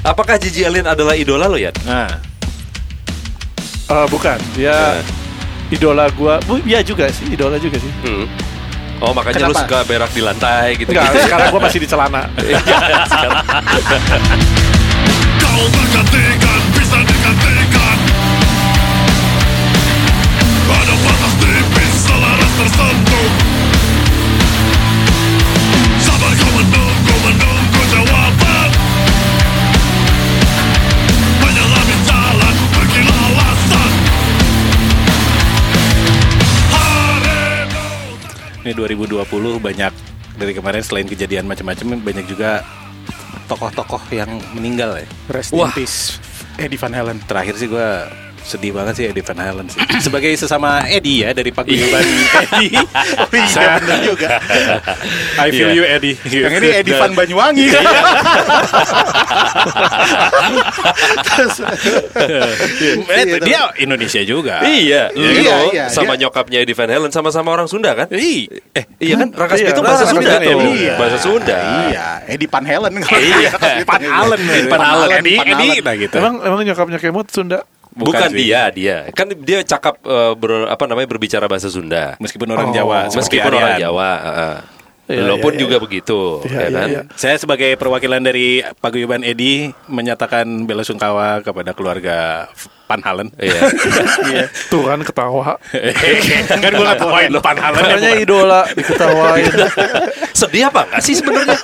Apakah Gigi Allen adalah idola lo ya? Nah, Eh, bukan, dia idola gua. Bu, iya juga sih, idola juga sih. Hmm. Oh makanya lu Kenapa? suka berak di lantai gitu. Enggak, sekarang gua masih di celana. Kau tergantikan, bisa digantikan 2020 banyak dari kemarin selain kejadian macam-macam banyak juga tokoh-tokoh yang meninggal ya. Rest Wah. in peace Eddie Van Halen Terakhir sih gua sedih banget sih Eddie Van Halen sih. Sebagai sesama Eddie ya dari paguyuban Eddie. Oh iya juga I feel Iya. you Eddie. Yang ini Eddie Van Banyuwangi Terus, Eh, dia Indonesia juga. Iya, lu Iya, iya, sama dia- nyokapnya Eddie Van Halen sama-sama orang Sunda kan? Ih, eh Iya kan? Rangkas Iya, nah, bahasa Sunda tuh. Iya. Bahasa Sunda. Iya Eddie Van Halen Iya, Pan Allen, Pan Allen, Eddie, Eddie, nah gitu. Emang emang nyokapnya Kemot Sunda. Bukan, sih. dia, dia. Kan dia cakap eh, ber- apa namanya berbicara bahasa Sunda. Meskipun orang Oh. Jawa, Meskipun orang. Jawa, heeh. Iya, Walaupun iya, juga iya. begitu, ya iya, kan? iya. Saya sebagai perwakilan dari Paguyuban Edi menyatakan bela sungkawa kepada keluarga Pan Halen. Iya. Tuh kan ketawa. kan gue gak poin Pan Halen. Idola diketawain. Sedih apa enggak sih sebenarnya?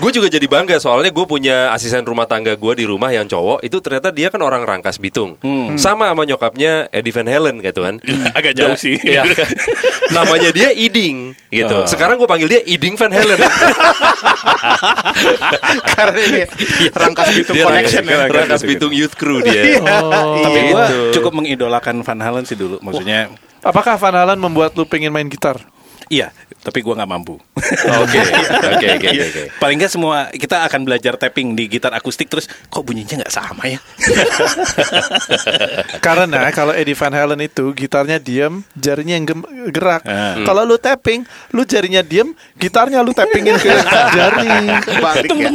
Iya. Gue juga jadi bangga soalnya gue punya asisten rumah tangga gue di rumah yang cowok itu ternyata dia kan orang Rangkas Bitung, sama sama nyokapnya Eddie Van Halen gitu kan. Agak jauh Nah, sih. iya. Namanya dia Iding gitu. Oh. Sekarang gue panggil dia Iding Van Halen. Karena ini Rangkas Bitung Dia Connection ya Rangkas, Rangkas Bitung Youth Crew dia. Oh. Tapi gue Gitu. cukup mengidolakan Van Halen sih dulu. Maksudnya, Apakah Van Halen membuat lu pengen main gitar? Iya. Tapi gue nggak mampu. Oke, oke, oke, oke. Paling nggak semua kita akan belajar tapping di gitar akustik terus kok bunyinya nggak sama ya? Karena kalau Eddie Van Halen itu gitarnya diem, jarinya yang gem- gerak. Ah. Kalau lu tapping, lu jarinya diem, gitarnya lu tappingin ke jari. Balik ya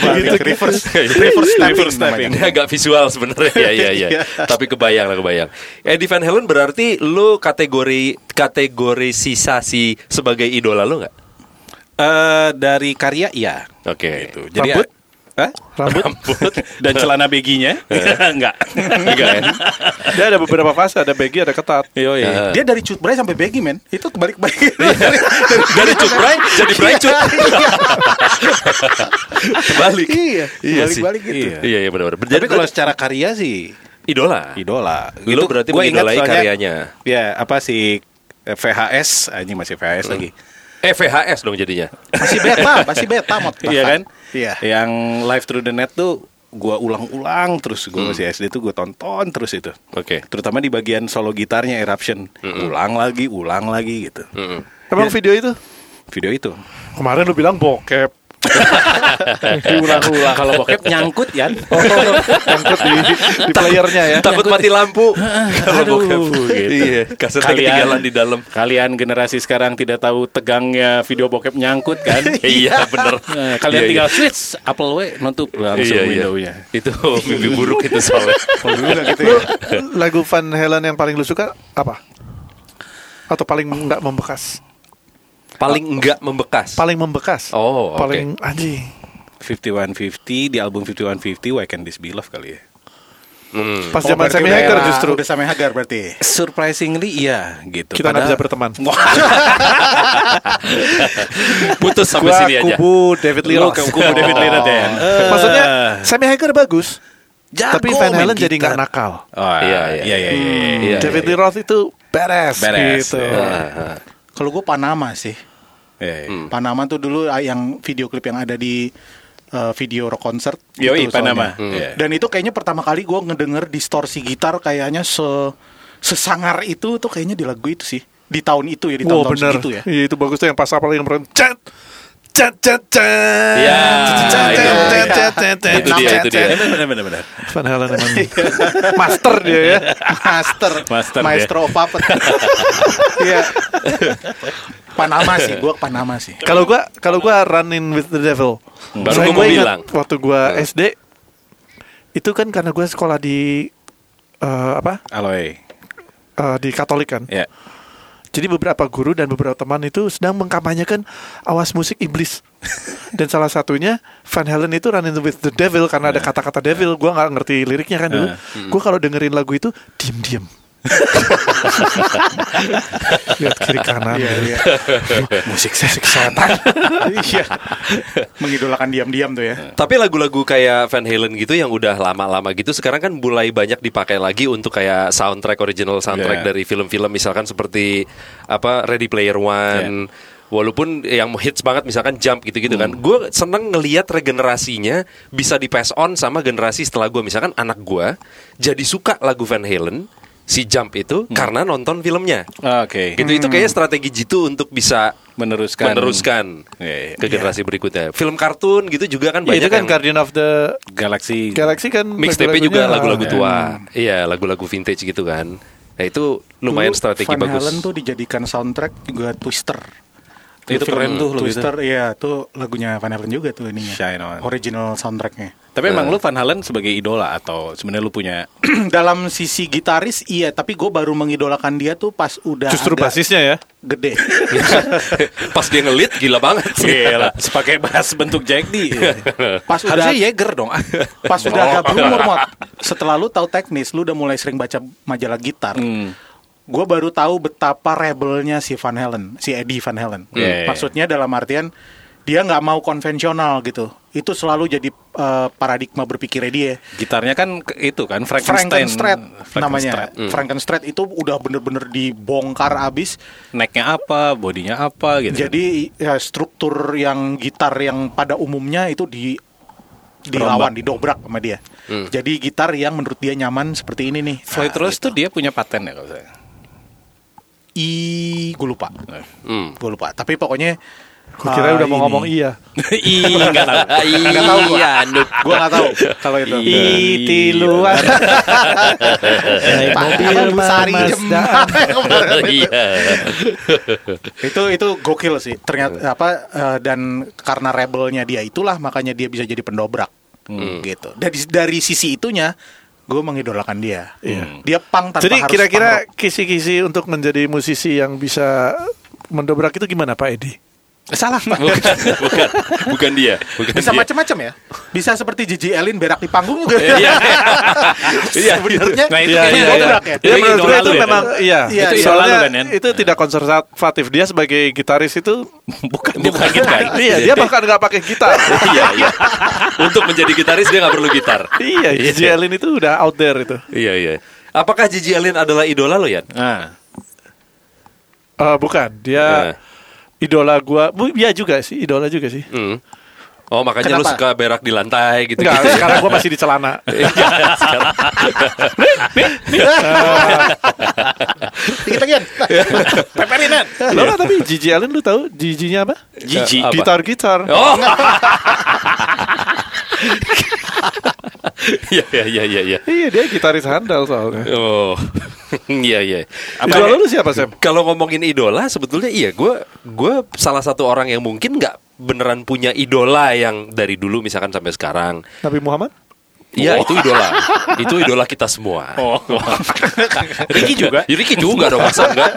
Balik Gitu. Reverse Reverse tapping Reverse tapping. Dia agak visual sebenarnya ya ya ya. Iya. Tapi kebayang lah kebayang. Eddie Van Halen berarti lu kategori kategorisasi sebagai idola lu nggak? Eh, dari karya iya. Oke. Gitu. Jadi Rambut? Hah? Rambut. dan celana beginya enggak. Enggak kan? Dia ada beberapa fase, ada baggy, ada ketat. Yo, Eh. Dia dari cut bray sampai baggy men Itu kebalik-balik Dari cut bray jadi bray cut. Balik. Iya Iya sih. Balik-balik gitu Iya. Iya iya benar. Tapi kalau secara karya sih idola. idola. Lu berarti mengidolai soalnya- karyanya. Ya, apa sih eh, VHS, ini masih VHS Hmm. lagi. Eh VHS dong jadinya. Masih beta Masih beta mod Iya kan? Iya Yang live through the net tuh gua ulang-ulang terus Hmm. gua masih SD tuh gua tonton terus itu. Oke. Terutama di bagian solo gitarnya Eruption. Ulang lagi, ulang lagi gitu. Mm-mm. Emang video itu? Video itu. Kemarin lu bilang bokep. Diulang-ulang. Kalau bokep nyangkut ya. Oh, nyangkut di, di playernya ya. Takut mati lampu. Kalau Aduh, bokep. gitu. Iya. Kasetnya ketinggalan di dalam. Kalian generasi sekarang tidak tahu tegangnya video bokep nyangkut kan? Iya bener. Kalian Iya, tinggal iya. switch Apple W nutup langsung Iya, iya. windownya. Itu mimpi buruk itu soalnya. gitu ya lagu Van Halen yang paling lu suka apa? Atau paling nggak membekas? Paling enggak membekas. Paling membekas. Oh, oke. Paling anjing. 5150 di album 5150 Why Can This Be Love kali ya. Hmm. Pas Oh, zaman berarti Sammy Hagar justru. Udah Sammy Hagar berarti Surprisingly iya gitu. Kita nggak Padahal- bisa berteman. Putus sampai Gua sini aja. kubu David Lee Roth. kubu David Lee Roth ya. Oh. Maksudnya Sammy Hagar bagus. Jago tapi Van Halen jadi nggak nakal. Oh, Iya, iya, iya. iya, iya, iya. David iya. Lee Roth itu beres, Beres, gitu. iya. Kalau gue Panama sih Iya, iya. Hmm. Panama tuh dulu ah, yang video klip yang ada di eh, video rock concert Yoi, gitu Panama. soalnya. Iya. Dan itu kayaknya pertama kali gue ngedenger distorsi gitar kayaknya se sesangar itu tuh kayaknya di lagu itu sih di tahun itu ya di Wow tahun-tahun bener. segitu ya. Iya itu bagus tuh yang pas apa yang keren. Cet, Iya, cet, itu. dia, itu dia. Benar, benar. Van Halen emang master dia ya. Master, Master maestro of puppet. Iya. Panama sih, gua Panama sih. Kalau gua kalau gua running with the devil. Baru Saya gua bilang. waktu gua SD itu kan karena gua sekolah di eh, apa? Aloy. Eh, di Katolik kan. Ya. Jadi beberapa guru dan beberapa teman itu sedang mengkampanyekan awas musik iblis. dan salah satunya Van Halen itu Running with the Devil karena ada kata-kata devil. Gua nggak ngerti liriknya kan dulu. Gua kalau dengerin lagu itu diem-diem. Lihat kiri kanan. Iya, iya. Musik musik setan. Iya. Mengidolakan diam-diam tuh ya. Tapi lagu-lagu kayak Van Halen gitu yang udah lama-lama gitu sekarang kan mulai banyak dipakai lagi untuk kayak soundtrack original soundtrack Yeah. dari film-film misalkan seperti apa Ready Player One. Walaupun yang hits banget misalkan Jump gitu-gitu kan. Gue seneng ngeliat regenerasinya bisa di pass on sama generasi setelah gue misalkan anak gue jadi suka lagu Van Halen si Jump itu karena nonton filmnya. Oke. Gitu itu kayaknya strategi jitu untuk bisa Meneruskan. meneruskan Iya, iya. ke generasi berikutnya. Film kartun gitu juga kan Ya, banyak itu kan yang Guardian of the Galaxy. Galaxy kan mixtape juga lagu-lagu Ya. tua. Iya, lagu-lagu vintage gitu kan. Nah, itu lumayan Dulu strategi Van bagus. Halen tuh dijadikan soundtrack juga Twister. Itu film keren tuh itu. Twister, iya tuh lagunya Van Halen juga tuh ininya. Shine On. Original soundtracknya. Tapi emang lu Van Halen sebagai idola atau sebenarnya lu punya Dalam sisi gitaris iya, tapi gue baru mengidolakan dia tuh pas udah Justru agak basisnya ya. gede. Pas dia ngelit gila banget. Gila, sebagai bass bentuk Jack D. Pas Harusnya udah Jäger dong. pas udah agak berumur mod. Setelah lu tahu teknis, lu udah mulai sering baca majalah gitar. Hmm. Gue baru tahu betapa rebelnya si Van Halen, si Eddie Van Halen. Yeah, yeah. Maksudnya dalam artian dia nggak mau konvensional gitu. Itu selalu jadi eh, paradigma berpikirnya dia. Gitarnya kan itu kan Frankenstein. Frankenstein namanya. Hmm. Frankenstein itu udah bener-bener dibongkar abis. Necknya apa, bodinya apa gitu. Jadi ya, struktur yang gitar yang pada umumnya itu di dilawan, didobrak sama dia. Hmm. Jadi gitar yang menurut dia nyaman seperti ini nih. Floyd Nah, Rose gitu. tuh dia punya paten ya kalau saya. I gue lupa. Hmm. Gue lupa. Tapi pokoknya Gua kira ah, udah mau ini. ngomong iya. Ih, enggak tahu. Nggak tahu gua. Iya, Nut. Gua nggak tahu kalau itu. Iya. Itiluan. Naik Pak, mobil apa, Bu Sari Mazda. Jem. Kemarin itu. Iya. itu itu gokil sih ternyata apa eh, dan karena rebelnya dia itulah makanya dia bisa jadi pendobrak gitu dari dari sisi itunya gue mengidolakan dia dia pang tanpa Jadi kira-kira kisi-kisi untuk menjadi musisi yang bisa mendobrak itu gimana Pak Edi? Salah. Bukan, bukan, bukan dia, bukan bisa dia. macam-macam ya bisa seperti Gigi Elin berak di panggung juga Iya. Iya, sebenarnya Nah, itu Iya, kayaknya iya, dobrak ya? Itu Ya, menurut gue itu ya? memang iya. Iya, itu iya. soalnya kan, Yan? itu tidak konservatif. Dia sebagai gitaris itu bukan bukan gitar. iya, dia bahkan nggak pakai gitar. Iya, iya. Untuk menjadi gitaris dia nggak perlu gitar. iya, Gigi Allen itu udah out there itu. Iya, iya. Apakah Gigi Allen adalah idola lo ya? Nah, Eh, bukan, dia idola gua. Bu, iya juga sih, idola juga sih. Hmm. Oh makanya lu Kenapa? suka berak di lantai gitu. Enggak, sekarang gua masih di celana. Iya, sekarang. dikit lagi Yan. peperin Nan. Lo nggak, tapi Gigi Allen lu tahu Giginya apa? Gigi. Apa? Gitar-gitar. Oh. Iya iya iya iya iya. Iya, dia gitaris handal soalnya. Oh. Iya iya. Idola lu siapa, Sam? Kalau ngomongin idola sebetulnya iya gue gue salah satu orang yang mungkin nggak beneran punya idola yang dari dulu misalkan sampai sekarang. Nabi Muhammad? Iya itu idola. itu idola kita semua. Oh. Ricky juga. Ya, Ricky juga dong masa enggak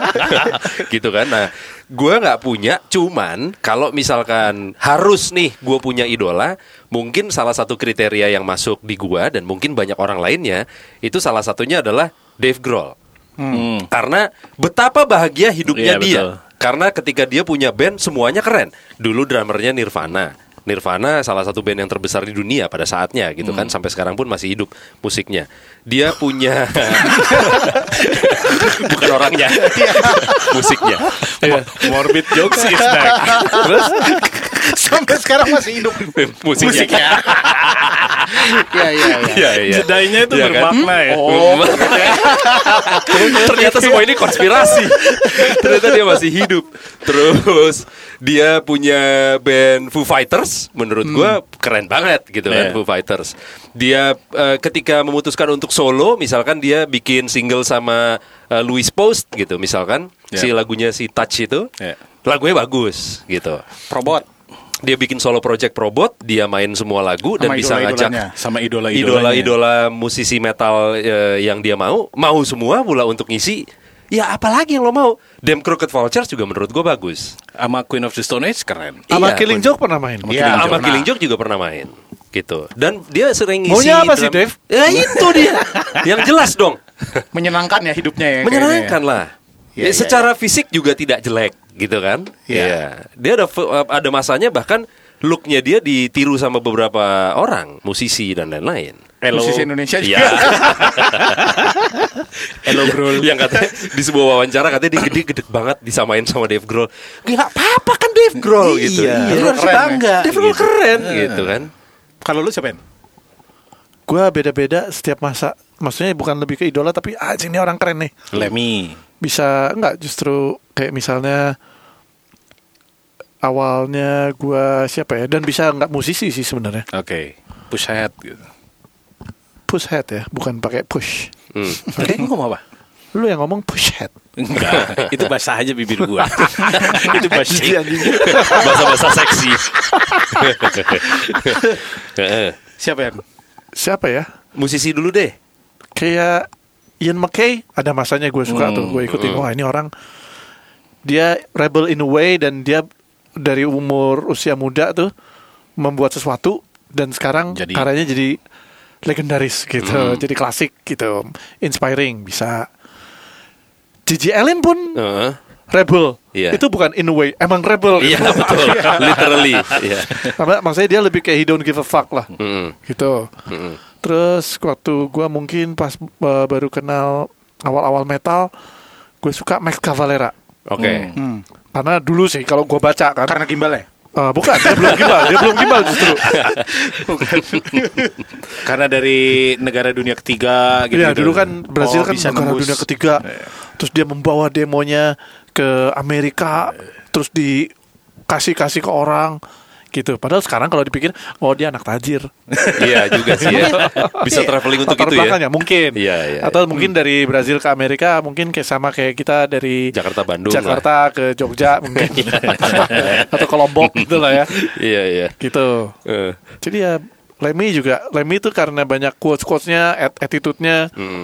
gitu kan nah gue nggak punya cuman kalau misalkan harus nih gue punya idola mungkin salah satu kriteria yang masuk di gue dan mungkin banyak orang lainnya itu salah satunya adalah Dave Grohl Hmm. karena betapa bahagia hidupnya Iya, dia betul. karena ketika dia punya band semuanya keren dulu drummernya Nirvana Nirvana salah satu band yang terbesar di dunia pada saatnya gitu kan. Sampai sekarang pun masih hidup musiknya. Dia punya bukan orangnya. Musiknya. Morbid jokes is back. terus? Sampai sekarang masih hidup musiknya. ya ya ya Iya, iya. Jedainya itu Iya kan? bermakna ya. Oh. Ternyata semua ini konspirasi. Ternyata dia masih hidup. Terus dia punya band Foo Fighters, menurut gua keren banget gitu kan Iya. Foo Fighters. Dia eh, ketika memutuskan untuk solo, misalkan dia bikin single sama eh, Louis Post gitu, misalkan Iya. si lagunya si Touch itu. Iya. lagunya bagus gitu. Probot Dia bikin solo project Probot, dia main semua lagu dan Sama bisa ngajak sama idola idola-idola musisi metal eh, yang dia mau, mau semua pula untuk ngisi. Ya apalagi yang lo mau? Damn Crooked Vultures juga menurut gue bagus. sama Queen of the Stone Age keren. Sama Iya, Killing Joke pernah main. Iya. sama. Killing Joke juga pernah main gitu. Dan dia sering ngisi Maunya apa sih, drum- Dave? Ya itu dia. yang jelas dong. Menyenangkan ya hidupnya ya. Menyenangkan kayaknya lah. Iya, Ya, iya, secara fisik juga tidak jelek gitu kan. Iya. Iya. Dia ada ada masanya bahkan looknya dia ditiru sama beberapa orang, musisi dan lain-lain. ya. Musisi Indonesia juga. Iya. Elo Grohl yang katanya di sebuah wawancara katanya dia gede-gede banget disamain sama Dave Grohl. Gak apa-apa kan Dave Grohl gitu. Iya. Lu harus Keren, bangga. Dave Grohl keren gitu kan. Kalau lu siapa? Gue beda-beda setiap masa. Maksudnya bukan lebih ke idola tapi ah ini orang keren nih. Lemmy. Bisa enggak justru kayak misalnya awalnya gua siapa ya dan bisa nggak musisi sih sebenarnya. Oke. Push head gitu. Push head ya, bukan pakai push. Hmm. Tadi ngomong apa? Lu yang ngomong push head. Enggak, itu basah aja bibir gua. itu Jijik, basah. anjing. Bahasa-bahasa seksi. Siapa En? siapa ya? Musisi dulu deh. Kayak Ian McKay ada masanya gue suka tuh gue ikutin wah ini orang dia rebel in a way dan dia dari umur usia muda tuh membuat sesuatu dan sekarang Jadi- karyanya jadi legendaris gitu jadi klasik gitu inspiring bisa Gigi Allen pun Heeh. rebel Iya. itu bukan in a way emang rebel Iya betul, literally. Iya. Karena maksudnya dia lebih kayak he don't give a fuck lah Mm-mm. gitu Mm-mm. Terus waktu gua mungkin pas uh, baru kenal awal-awal metal, gue suka Max Cavalera. Oke. Hmm. Karena dulu sih kalau gua baca kan, Karena gimbal ya? Uh, bukan dia belum gimbal, dia belum gimbal justru. Karena dari negara dunia ketiga gitu. Iya dulu kan Brazil Oh, kan bisa negara nembus. dunia ketiga. Terus dia membawa demonya ke Amerika, terus dikasih-kasih ke orang gitu. Padahal sekarang kalau dipikir, oh dia anak tajir. Iya juga sih ya. Bisa traveling untuk Latar itu ya. mungkin. Iya, iya, Atau mungkin dari Brazil ke Amerika mungkin kayak sama kayak kita dari Jakarta Bandung Jakarta ke Jogja mungkin. Atau ke Lombok gitu lah ya. Iya iya. Gitu. Eh, Jadi ya Lemmy juga Lemmy itu karena banyak quotes quotesnya, at- attitude-nya, mm,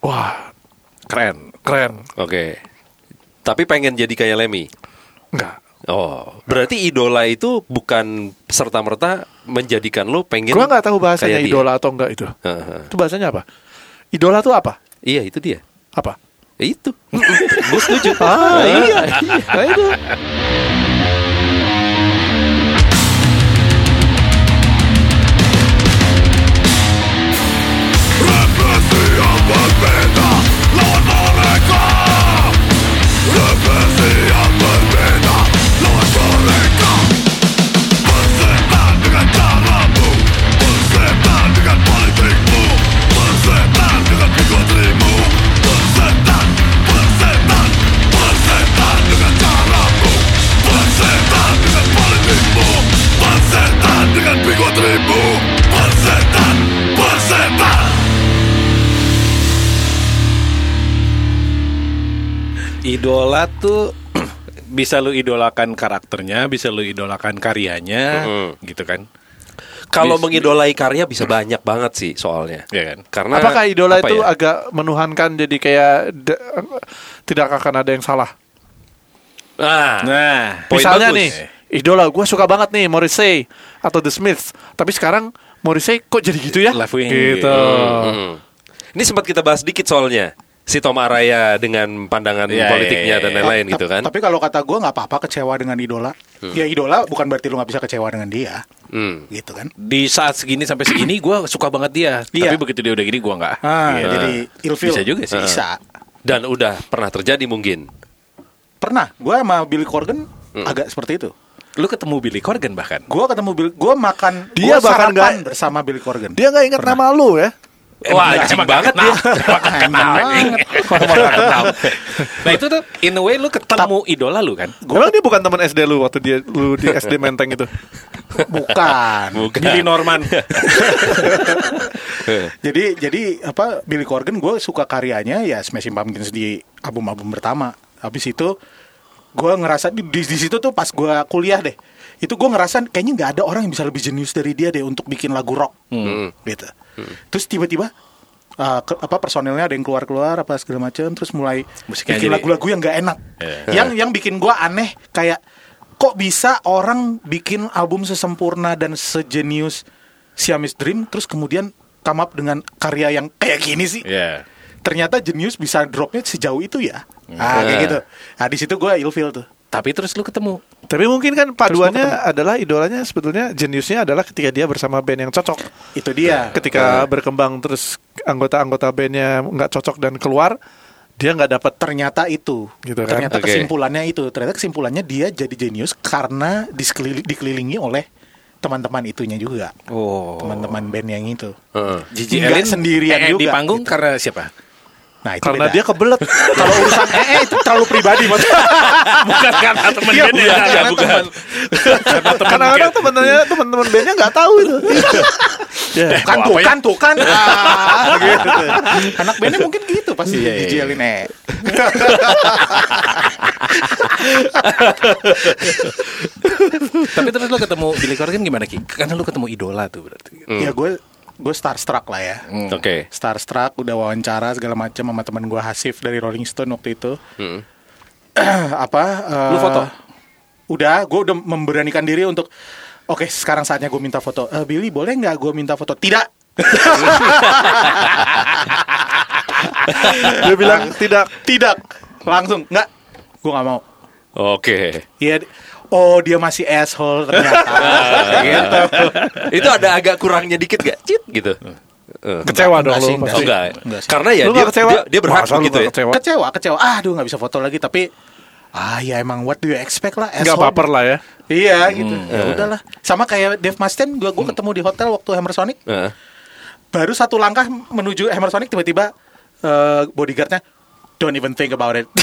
wah Keren. keren. Oke. Tapi pengen jadi kayak Lemmy. Enggak. Oh, berarti idola itu bukan serta merta menjadikan lo pengen. Gua nggak tahu bahasanya kayak dia. idola atau enggak itu. Heeh. Itu bahasanya apa? Idola tuh apa? Iya itu dia. Apa? Ya, itu. Gue setuju. Ah iya. Nah, itu. Represi yang berbeda Lawan mereka Represi Idola tuh bisa lu idolakan karakternya, bisa lu idolakan karyanya, Mm-mm. gitu kan? Kalau mengidolai karya bisa banyak banget sih soalnya. Iya kan? Karena Apakah idola apa itu ya? agak menuhankan jadi kayak de- tidak akan ada yang salah? Ah, Nah, Poin Misalnya bagus. nih, idola gue suka banget nih Morrissey atau The Smiths, tapi sekarang Morrissey kok jadi gitu ya? Left wing. Gitu. Mm. Ini sempat kita bahas dikit soalnya si Tom Araya dengan pandangan Iya, politiknya iya, dan iya. lain-lain gitu kan. Tapi kalau kata gue nggak apa-apa kecewa dengan idola. Ya idola bukan berarti lu nggak bisa kecewa dengan dia, Hmm. gitu kan? di saat segini sampai segini gue suka banget dia, Iya. tapi begitu dia udah gini gue nggak. Ah, Iya. jadi ilfil Bisa juga sih. Bisa. Dan udah pernah terjadi mungkin. Pernah, gue sama Billy Corgan agak seperti itu. Lu ketemu Billy Corgan bahkan. Gue ketemu Billy, gue makan, Dia gua bahkan nggak- bersama Billy Corgan. Dia nggak ingat nama lu ya? Wah, anjing banget dia. Anjing banget. nah itu tuh in a way lu ketemu idola lu kan. Emang dia bukan teman SD lu waktu dia lu di SD Menteng itu? Bukan. Billy Norman. jadi jadi apa Billy Corgan gue suka karyanya ya Smashing Pumpkins di album-album pertama. Habis itu gue ngerasa di, di, di situ tuh pas gue kuliah deh itu gue ngerasa kayaknya nggak ada orang yang bisa lebih jenius dari dia deh untuk bikin lagu rock. Gitu. Terus tiba-tiba uh, ke- apa personilnya ada yang keluar-keluar apa segala macam terus mulai Musiknya bikin lagu-lagu yang nggak enak. Yang yang bikin gue aneh kayak kok bisa orang bikin album sesempurna dan sejenius Siamese Dream terus kemudian come up dengan karya yang kayak gini sih? Iya. ternyata jenius bisa dropnya sejauh itu ya? Ah kayak Ya. gitu. Nah di situ gue ilfeel tuh Tapi terus lu ketemu. Tapi mungkin kan paduannya adalah idolanya sebetulnya jeniusnya adalah ketika dia bersama band yang cocok. itu dia Ketika berkembang terus anggota-anggota bandnya nggak cocok dan keluar, dia nggak dapat ternyata itu Gitu kan? ternyata Oke. kesimpulannya itu ternyata kesimpulannya dia jadi jenius karena dikelilingi oleh teman-teman itunya juga Oh. teman-teman band yang itu Nggak Elin sendirian eh, juga, di panggung gitu. karena siapa? Nah itu karena beda. dia kebelet. kalau urusan eh, eh, itu terlalu pribadi maksudnya Bukan karena temen Iya, bandnya, bukan, karena karena bukan. teman. Kadang-kadang teman-temannya teman-teman bandnya nggak tahu itu. ya. kan Wah, tuh apa ya? kan tuh kan ah, gitu. anak bandnya mungkin gitu pasti Iya, iya, Gigi iya. Elin, eh. Tapi terus lu ketemu Billy Corgan gimana Ki? Karena lu ketemu idola tuh berarti. ya gue gue starstruck lah ya Oke. starstruck udah wawancara segala macam sama teman gue Hasif dari Rolling Stone waktu itu Hmm. apa eh, Lu foto? udah gue udah memberanikan diri untuk oke sekarang saatnya gue minta foto "Eh, Billy boleh nggak gue minta foto tidak Dia bilang tidak. tidak langsung nggak gue nggak mau Oke. Iya oh dia masih asshole ternyata gitu. Itu ada agak kurangnya dikit gak? Cit gitu. Eh. Kecewa dong lu enggak pasti. enggak. Enggak sih. Karena ya Lu dia, kecewa? dia dia berhak Masa nggak ya. Kecewa? kecewa kecewa ah aduh nggak bisa foto lagi tapi ah ya emang what do you expect lah asshole. baper lah ya. Iya gitu. Ya udahlah. Sama kayak Dave Mustaine gua gua ketemu di hotel waktu Hammer Sonic. Heeh. Baru satu langkah menuju Hammer Sonic tiba-tiba eh, bodyguardnya don't even think about it.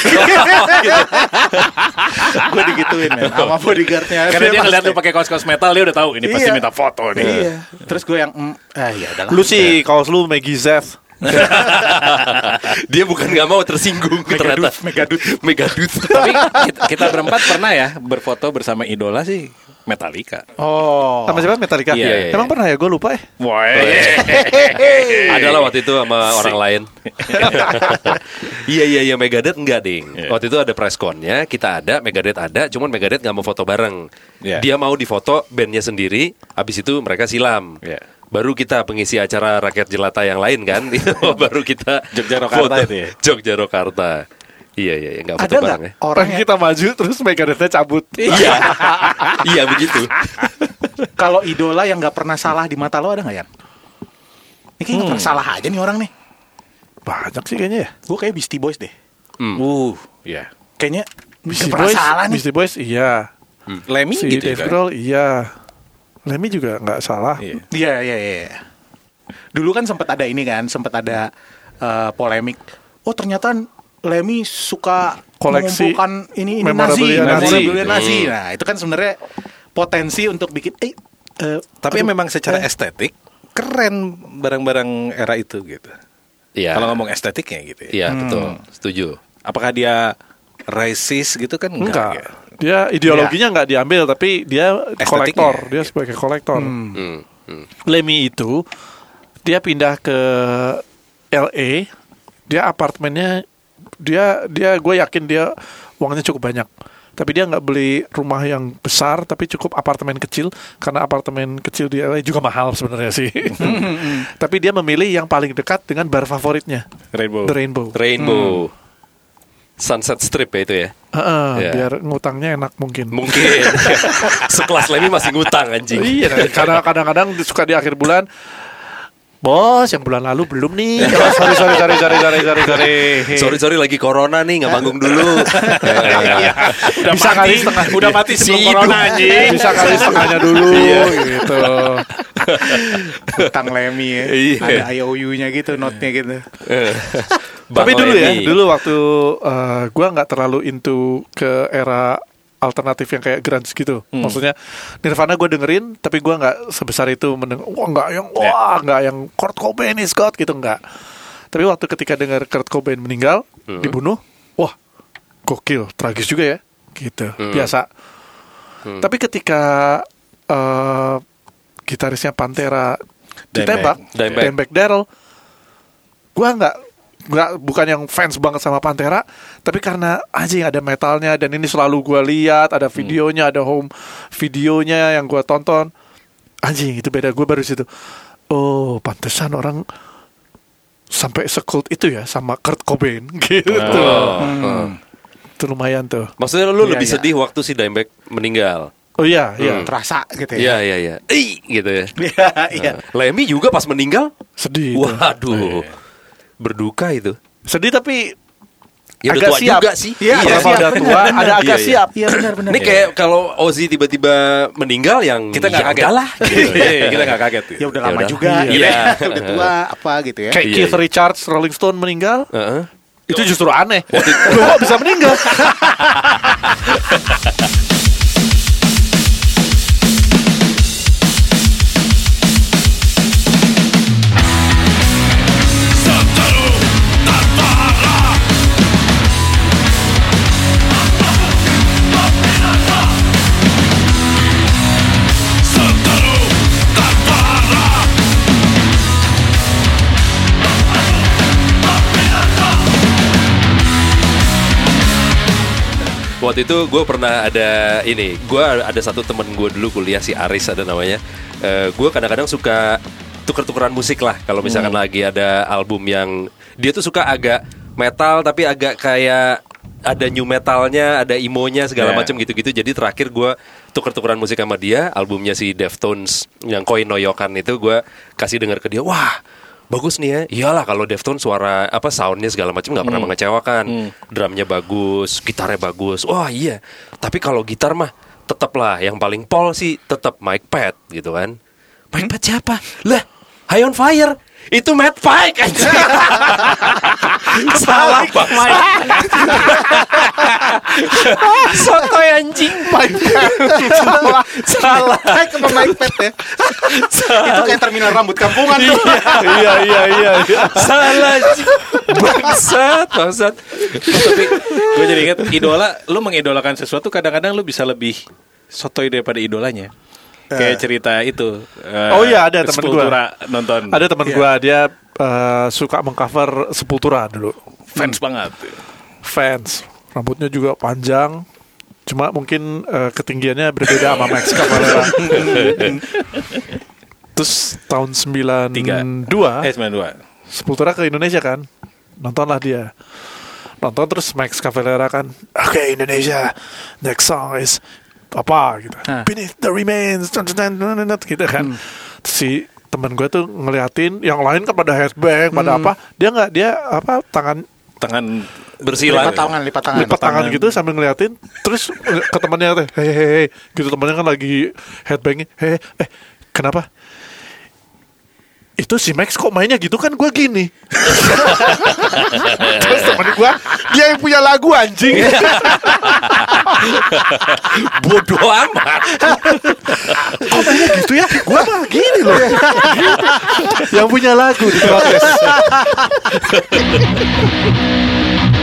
gue digituin men sama bodyguardnya. Karena dia ngeliat lu pakai kaos-kaos metal dia udah tahu ini pasti Iya. minta foto nih. Iya. Terus gue yang mm, ah ya. Lu sih kaos lu Maggie Z. Dia bukan nggak mau tersinggung ternyata. Megadut. Megadut. Tapi kita, kita berempat pernah ya berfoto bersama idola sih Metallica. Oh. Sama siapa Metallica? Iya, iya, Emang pernah ya? Gue lupa ya. Wah. Adalah waktu itu sama orang lain. Iya iya iya Megadeth enggak ding. Iya. Waktu itu ada press connya, kita ada, Megadeth ada, cuman Megadeth nggak mau foto bareng. Iya. Dia mau difoto bandnya sendiri, habis itu mereka silam. Iya. Baru kita pengisi acara rakyat jelata yang lain kan, baru kita Jogja Rokarta itu ya? Jogja Rokarta. Iya iya iya nggak foto Ada nggak bareng ya. orang yang kita maju terus Megadethnya cabut. Iya, iya begitu. kalau idola yang nggak pernah salah di mata lo ada nggak ya? Ini kayaknya nggak pernah salah aja nih orang nih. Banyak sih kayaknya ya. Gue kayak Beastie Boys deh. Uh, ya. Kayaknya Beastie Boys, salah nih. Beastie Boys iya. Lemmy Si gitu Dave kan. Grohl iya. Lemmy juga nggak salah. Iya. Iya iya iya. Dulu kan sempat ada ini kan, sempat ada eh, polemik. Oh ternyata Lemmy suka Koleksi mengumpulkan ini ini Nazi, Nazi. memorabilia Nazi. Hmm. Nah itu kan sebenarnya potensi untuk bikin. Eh, eh, Tapi aduh, memang secara eh, estetik keren barang-barang era itu gitu. Iya. Kalau ngomong estetiknya gitu ya. Iya betul, setuju. Apakah dia racist gitu kan enggak, Enggak. ya? Dia ideologinya nggak diambil tapi dia Estetiknya. kolektor. Dia sebagai kolektor. Hmm, hmm. Lemmy itu dia pindah ke LA. Dia apartemennya dia dia gue yakin dia uangnya cukup banyak. Tapi dia nggak beli rumah yang besar, tapi cukup apartemen kecil karena apartemen kecil di LA juga mahal sebenarnya sih. tapi dia memilih yang paling dekat dengan bar favoritnya, Rainbow. The Rainbow. Rainbow. Sunset Strip ya itu ya. Heeh, Ya. Biar ngutangnya enak mungkin. Mungkin sekelas Lemmy masih ngutang anjing. Iya, karena kadang-kadang suka di akhir bulan. Bos, yang bulan lalu belum nih. Oh, sorry, sorry, sorry, sorry, sorry, sorry, sorry. Sorry sorry lagi corona nih nggak manggung dulu. Udah Bisa mati, kali setengah. udah mati sebelum Si corona anjing. Bisa kali setengahnya dulu, gitu. Utang Lemmy ya. Iya. Ada IOU-nya gitu, note-nya gitu. Bang Tapi dulu ya, dulu waktu eh, gua nggak terlalu into ke era alternatif yang kayak grunge gitu. Maksudnya Nirvana gue dengerin, tapi gua nggak sebesar itu mendeng wah nggak yang wah nggak yang Kurt Cobain is God gitu nggak. Tapi waktu ketika dengar Kurt Cobain meninggal, dibunuh, wah gokil, tragis juga ya. gitu biasa tapi ketika eh, gitarisnya Pantera ditembak Dimebag. Daryl gua nggak nggak bukan yang fans banget sama Pantera tapi karena anjing ada metalnya dan ini selalu gua lihat ada videonya ada home videonya yang gua tonton anjing itu beda gue baru situ oh pantesan orang sampai sekult itu ya sama Kurt Cobain gitu itu lumayan tuh Maksudnya lu Iya, lebih iya. sedih waktu si Dimebag meninggal. oh iya iya Hmm. Terasa gitu Iya ya. iya iya. Ih gitu ya. Iya, iya. Lemmy juga pas meninggal. sedih itu. Waduh. Berduka itu. sedih tapi Ya udah agak tua siap juga sih. Iya, Iya, siap, udah bener. tua ada agak Iya, iya. siap Iya benar-benar. Ini kayak kalau Ozzy tiba-tiba meninggal yang Kita nggak ya kaget. udahlah. Iya, kita nggak kaget. ya udah Ya lama udah. juga, Iya. iya. udah tua apa gitu ya. kayak Iya, Keith iya. Richards Rolling Stone meninggal Heeh. itu justru aneh Loh, kok bisa meninggal Waktu itu gue pernah ada ini, gue ada satu temen gue dulu kuliah si Aris ada namanya. gue kadang-kadang suka tuker-tukeran musik lah. Kalau misalkan lagi ada album yang dia tuh suka agak metal tapi agak kayak ada new metalnya, ada imonya segala Yeah. macam gitu-gitu. Jadi terakhir gue tuker-tukeran musik sama dia, albumnya si Deftones yang Koi Noyokan itu gue kasih denger ke dia. Wah, bagus nih ya. Iyalah kalau Deftones suara apa soundnya segala macam nggak pernah mengecewakan. Drumnya bagus, gitarnya bagus. Wah iya. Tapi kalau gitar mah tetaplah yang paling pol sih tetap Mike Pat gitu kan. Mike Pat siapa? Lah, High on Fire. Itu Matt Pike aja. Salah Pak Mike. Sotoy anjing. salah salah kayak ke pemain pet ya itu kayak terminal rambut kampungan tuh iya iya iya iya. Salah anjing. Bangsat, bangsat. Tapi gue jadi inget idola, lu mengidolakan sesuatu kadang-kadang lu bisa lebih sotoy daripada idolanya. Kayak cerita itu. eh, Oh iya, ada temen gua. Nonton. ada teman gua dia eh, suka mengcover Sepultura dulu fans banget. fans rambutnya juga panjang cuma mungkin eh, ketinggiannya berbeda sama Max Cavalera terus tahun 92 Tiga. Eh 92. Sepultura ke Indonesia kan nontonlah dia nonton terus Max Cavalera kan oke Indonesia next song is apa gitu. Beneath the remains gitu kan. Terus si temen gue tuh ngeliatin yang lain kan pada headbang pada apa. Dia nggak dia apa tangan Tangan Bersilang. lipat tangan lipat tangan lipat tangan gitu sambil ngeliatin. Terus ke temannya hei gitu temannya kan lagi headbanging hei eh kenapa itu si Max kok mainnya gitu kan? Gue gini. Terus temen gue dia yang punya lagu anjing. Bodoh amat. kok mainnya gitu ya? Gue mah gini loh. Yang punya lagu di protes